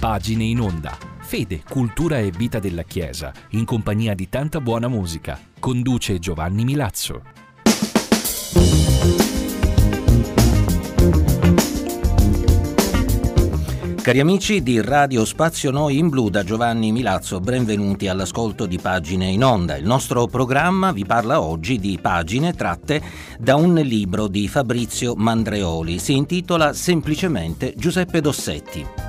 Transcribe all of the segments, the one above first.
Pagine in onda. Fede, cultura e vita della Chiesa, in compagnia di tanta buona musica. Conduce Giovanni Milazzo. Cari amici di Radio Spazio Noi in Blu da Giovanni Milazzo, benvenuti all'ascolto di Pagine in Onda. Il nostro programma vi parla oggi di pagine tratte da un libro di Fabrizio Mandreoli. Si intitola semplicemente Giuseppe Dossetti.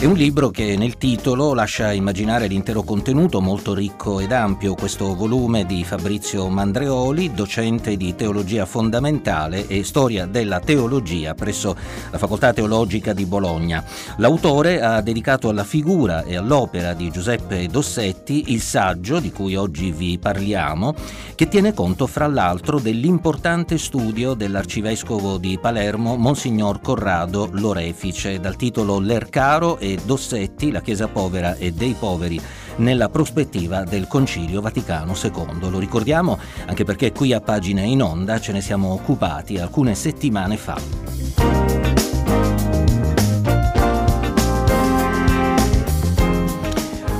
È un libro che nel titolo lascia immaginare l'intero contenuto molto ricco ed ampio, questo volume di Fabrizio Mandreoli, docente di teologia fondamentale e storia della teologia presso la Facoltà Teologica di Bologna. L'autore ha dedicato alla figura e all'opera di Giuseppe Dossetti il saggio di cui oggi vi parliamo, che tiene conto fra l'altro dell'importante studio dell'arcivescovo di Palermo, Monsignor Corrado Lorefice, dal titolo L'Ercaro e e Dossetti, la Chiesa povera e dei poveri nella prospettiva del Concilio Vaticano II. Lo ricordiamo anche perché qui a pagina in onda ce ne siamo occupati alcune settimane fa.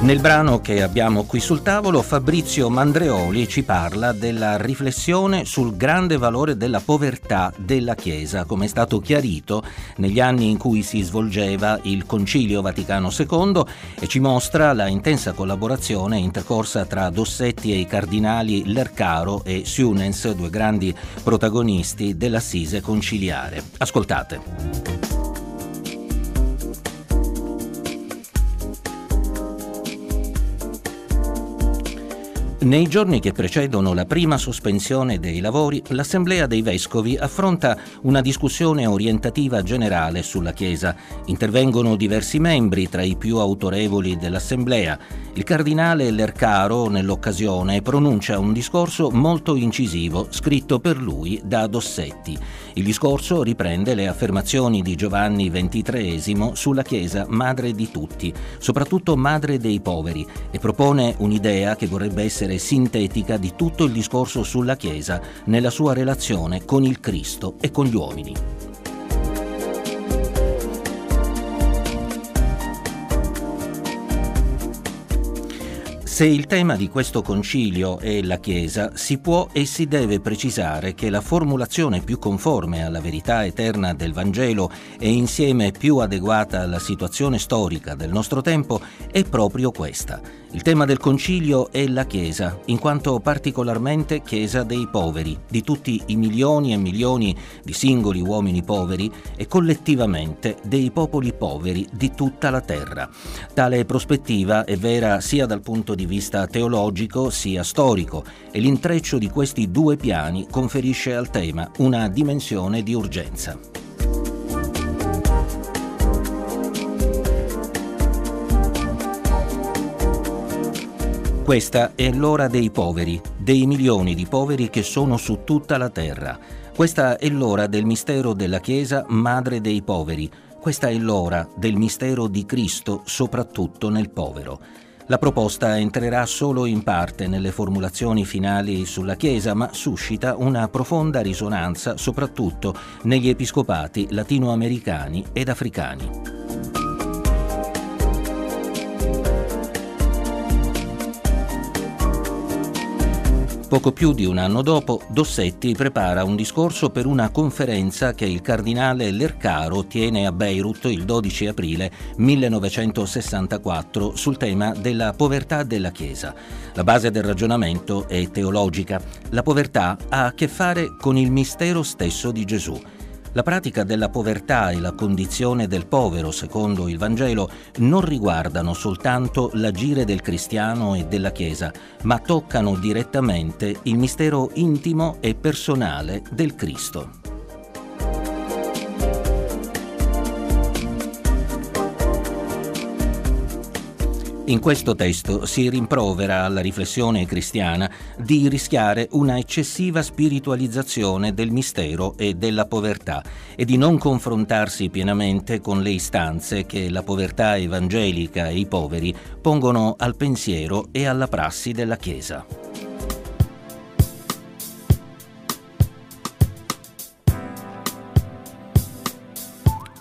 Nel brano che abbiamo qui sul tavolo, Fabrizio Mandreoli ci parla della riflessione sul grande valore della povertà della Chiesa, come è stato chiarito negli anni in cui si svolgeva il Concilio Vaticano II e ci mostra la intensa collaborazione intercorsa tra Dossetti e i cardinali Lercaro e Siunens, due grandi protagonisti dell'Assise conciliare. Ascoltate. Nei giorni che precedono la prima sospensione dei lavori, l'Assemblea dei Vescovi affronta una discussione orientativa generale sulla Chiesa. Intervengono diversi membri, tra i più autorevoli dell'Assemblea. Il cardinale Lercaro, nell'occasione, pronuncia un discorso molto incisivo, scritto per lui da Dossetti. Il discorso riprende le affermazioni di Giovanni XXIII sulla Chiesa madre di tutti, soprattutto madre dei poveri, e propone un'idea che vorrebbe essere sintetica di tutto il discorso sulla Chiesa nella sua relazione con il Cristo e con gli uomini. Se il tema di questo concilio è la Chiesa, si può e si deve precisare che la formulazione più conforme alla verità eterna del Vangelo e insieme più adeguata alla situazione storica del nostro tempo è proprio questa il tema del concilio è la Chiesa, in quanto particolarmente Chiesa dei poveri, di tutti i milioni e milioni di singoli uomini poveri e collettivamente dei popoli poveri di tutta la terra. Tale prospettiva è vera sia dal punto di vista teologico sia storico e l'intreccio di questi due piani conferisce al tema una dimensione di urgenza. Questa è l'ora dei poveri, dei milioni di poveri che sono su tutta la terra. Questa è l'ora del mistero della Chiesa, madre dei poveri. Questa è l'ora del mistero di Cristo, soprattutto nel povero. La proposta entrerà solo in parte nelle formulazioni finali sulla Chiesa, ma suscita una profonda risonanza soprattutto negli episcopati latinoamericani ed africani. Poco più di un anno dopo, Dossetti prepara un discorso per una conferenza che il cardinale Lercaro tiene a Beirut il 12 aprile 1964 sul tema della povertà della Chiesa. La base del ragionamento è teologica. La povertà ha a che fare con il mistero stesso di Gesù. La pratica della povertà e la condizione del povero, secondo il Vangelo, non riguardano soltanto l'agire del cristiano e della Chiesa, ma toccano direttamente il mistero intimo e personale del Cristo. In questo testo si rimprovera alla riflessione cristiana di rischiare una eccessiva spiritualizzazione del mistero e della povertà e di non confrontarsi pienamente con le istanze che la povertà evangelica e i poveri pongono al pensiero e alla prassi della Chiesa.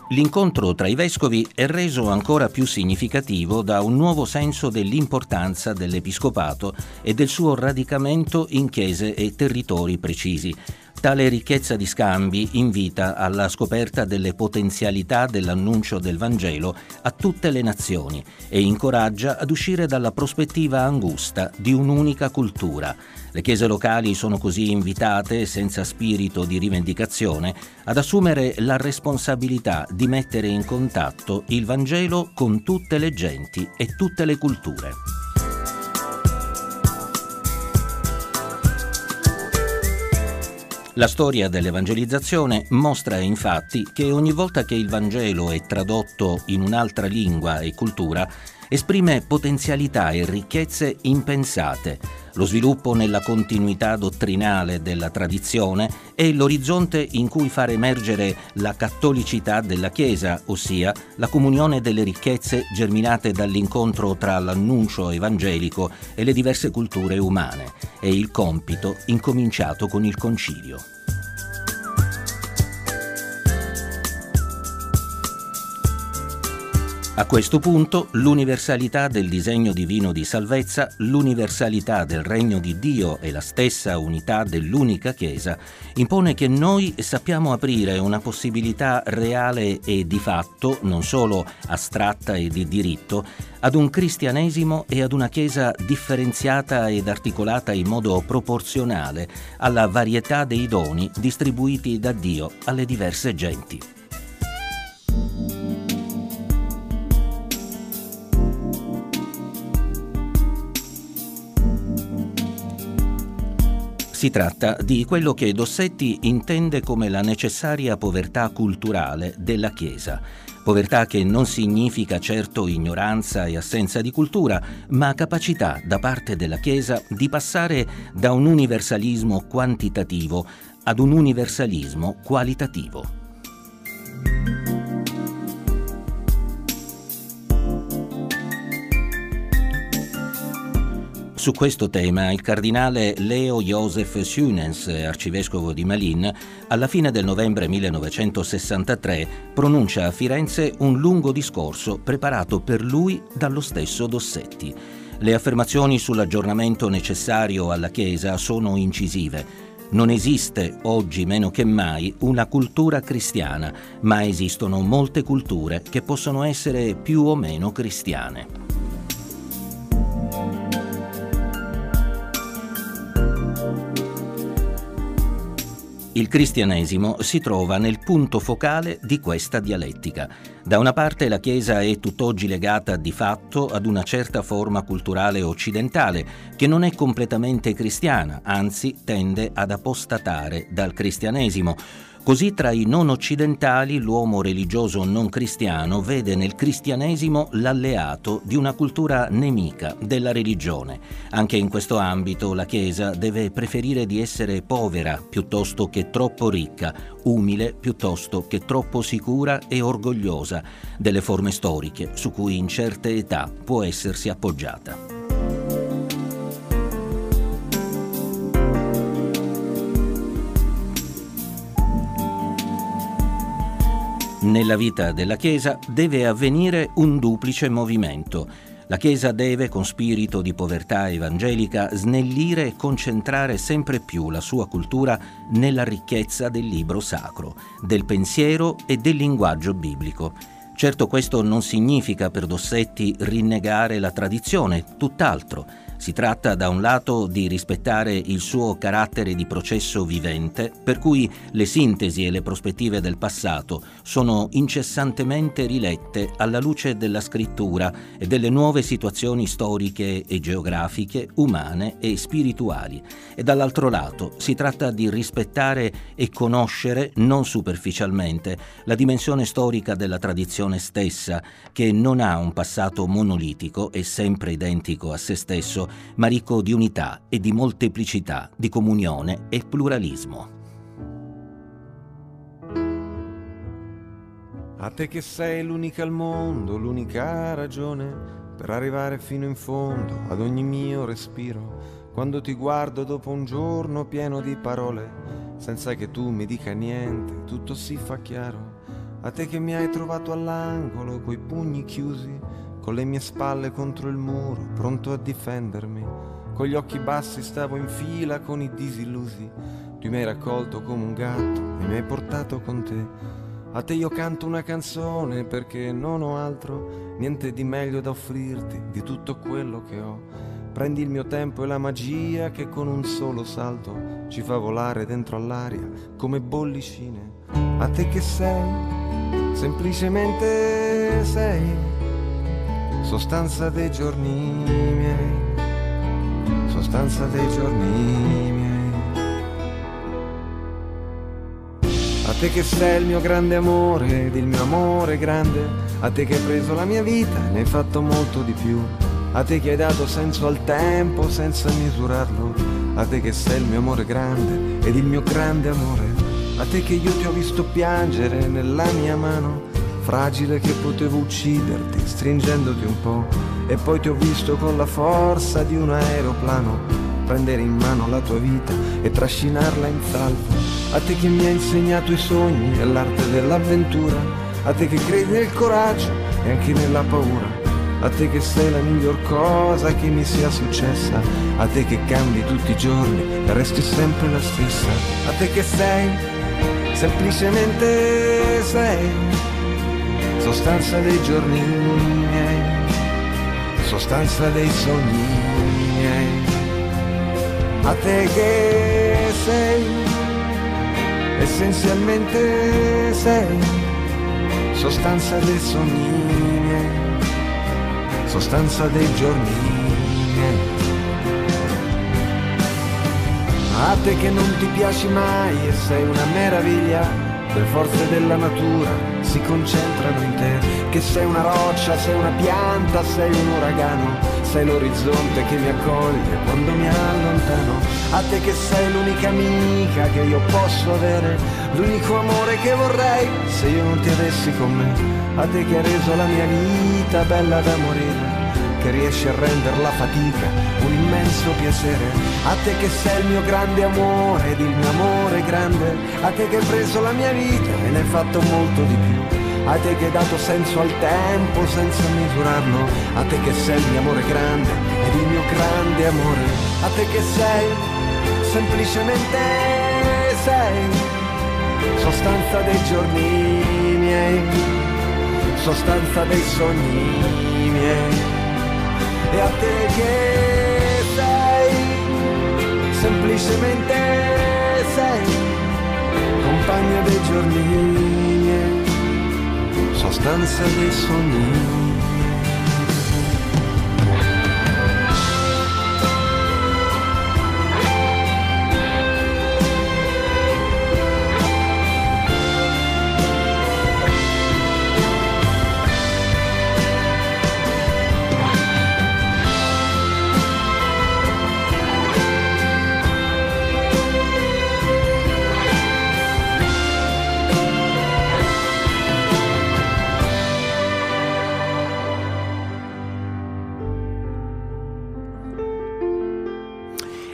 L'incontro tra i vescovi è reso ancora più significativo da un nuovo senso dell'importanza dell'episcopato e del suo radicamento in chiese e territori precisi. Tale ricchezza di scambi invita alla scoperta delle potenzialità dell'annuncio del Vangelo a tutte le nazioni e incoraggia ad uscire dalla prospettiva angusta di un'unica cultura le chiese locali sono così invitate, senza spirito di rivendicazione, ad assumere la responsabilità di mettere in contatto il Vangelo con tutte le genti e tutte le culture. La storia dell'evangelizzazione mostra infatti che ogni volta che il Vangelo è tradotto in un'altra lingua e cultura, esprime potenzialità e ricchezze impensate. Lo sviluppo nella continuità dottrinale della tradizione è l'orizzonte in cui far emergere la cattolicità della Chiesa, ossia la comunione delle ricchezze germinate dall'incontro tra l'annuncio evangelico e le diverse culture umane. È il compito incominciato con il concilio. A questo punto l'universalità del disegno divino di salvezza, l'universalità del regno di Dio e la stessa unità dell'unica Chiesa impone che noi sappiamo aprire una possibilità reale e di fatto, non solo astratta e di diritto, ad un cristianesimo e ad una Chiesa differenziata ed articolata in modo proporzionale alla varietà dei doni distribuiti da Dio alle diverse genti. Si tratta di quello che Dossetti intende come la necessaria povertà culturale della Chiesa. Povertà che non significa certo ignoranza e assenza di cultura, ma capacità da parte della Chiesa di passare da un universalismo quantitativo ad un universalismo qualitativo. Su questo tema il cardinale Leo Joseph Sunens, arcivescovo di Malin, alla fine del novembre 1963 pronuncia a Firenze un lungo discorso preparato per lui dallo stesso Dossetti. Le affermazioni sull'aggiornamento necessario alla Chiesa sono incisive. Non esiste, oggi meno che mai, una cultura cristiana, ma esistono molte culture che possono essere più o meno cristiane. Il cristianesimo si trova nel punto focale di questa dialettica. Da una parte la Chiesa è tutt'oggi legata di fatto ad una certa forma culturale occidentale, che non è completamente cristiana, anzi tende ad apostatare dal cristianesimo. Così tra i non occidentali l'uomo religioso non cristiano vede nel cristianesimo l'alleato di una cultura nemica della religione. Anche in questo ambito la Chiesa deve preferire di essere povera piuttosto che troppo ricca, umile piuttosto che troppo sicura e orgogliosa delle forme storiche su cui in certe età può essersi appoggiata. Nella vita della Chiesa deve avvenire un duplice movimento. La Chiesa deve, con spirito di povertà evangelica, snellire e concentrare sempre più la sua cultura nella ricchezza del libro sacro, del pensiero e del linguaggio biblico. Certo questo non significa per Dossetti rinnegare la tradizione, tutt'altro. Si tratta da un lato di rispettare il suo carattere di processo vivente, per cui le sintesi e le prospettive del passato sono incessantemente rilette alla luce della scrittura e delle nuove situazioni storiche e geografiche, umane e spirituali. E dall'altro lato si tratta di rispettare e conoscere, non superficialmente, la dimensione storica della tradizione stessa, che non ha un passato monolitico e sempre identico a se stesso, ma ricco di unità e di molteplicità, di comunione e pluralismo. A te che sei l'unica al mondo, l'unica ragione per arrivare fino in fondo ad ogni mio respiro. Quando ti guardo dopo un giorno pieno di parole, senza che tu mi dica niente, tutto si fa chiaro. A te che mi hai trovato all'angolo, coi pugni chiusi, con le mie spalle contro il muro, pronto a difendermi. Con gli occhi bassi stavo in fila con i disillusi. Tu mi hai raccolto come un gatto e mi hai portato con te. A te io canto una canzone perché non ho altro, niente di meglio da offrirti di tutto quello che ho. Prendi il mio tempo e la magia che con un solo salto ci fa volare dentro all'aria come bollicine. A te che sei, semplicemente sei sostanza dei giorni miei, sostanza dei giorni miei. A te che sei il mio grande amore ed il mio amore grande, a te che hai preso la mia vita e ne hai fatto molto di più, a te che hai dato senso al tempo senza misurarlo, a te che sei il mio amore grande ed il mio grande amore, a te che io ti ho visto piangere nella mia mano fragile che potevo ucciderti stringendoti un po' e poi ti ho visto con la forza di un aeroplano prendere in mano la tua vita e trascinarla in salvo. A te che mi hai insegnato i sogni e l'arte dell'avventura, a te che credi nel coraggio e anche nella paura, a te che sei la miglior cosa che mi sia successa, a te che cambi tutti i giorni e resti sempre la stessa, a te che sei, semplicemente sei sostanza dei giorni miei, sostanza dei sogni miei. A te che sei, essenzialmente sei, sostanza dei sogni miei, sostanza dei giorni miei. A te che non ti piaci mai e sei una meraviglia le forze della natura si concentrano in te, che sei una roccia, sei una pianta, sei un uragano, sei l'orizzonte che mi accoglie quando mi allontano, a te che sei l'unica amica che io posso avere, l'unico amore che vorrei se io non ti avessi con me, a te che hai reso la mia vita bella da morire che riesci a rendere la fatica un immenso piacere. A te che sei il mio grande amore ed il mio amore grande, a te che hai preso la mia vita e ne hai fatto molto di più. A te che hai dato senso al tempo senza misurarlo, a te che sei il mio amore grande ed il mio grande amore, a te che sei semplicemente sei sostanza dei giorni miei, sostanza dei sogni miei e a te che sei, semplicemente sei, compagna dei giorni sostanza dei sogni.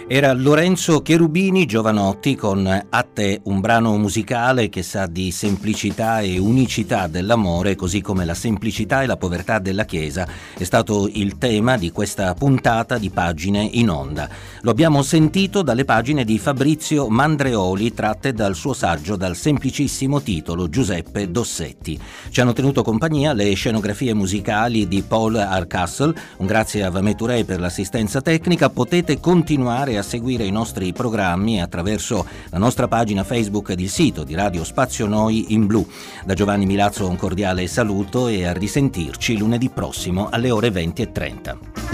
Era Lorenzo Cherubini Giovanotti con A te, un brano musicale che sa di semplicità e unicità dell'amore, così come la semplicità e la povertà della Chiesa è stato il tema di questa puntata di pagine in onda. Lo abbiamo sentito dalle pagine di Fabrizio Mandreoli tratte dal suo saggio dal semplicissimo titolo Giuseppe Dossetti. Ci hanno tenuto compagnia le scenografie musicali di Paul Arcastle, un grazie a Vameturei per l'assistenza tecnica, potete continuare a seguire i nostri programmi attraverso la nostra pagina Facebook ed il sito di Radio Spazio Noi in Blu. Da Giovanni Milazzo un cordiale saluto e a risentirci lunedì prossimo alle ore 20.30.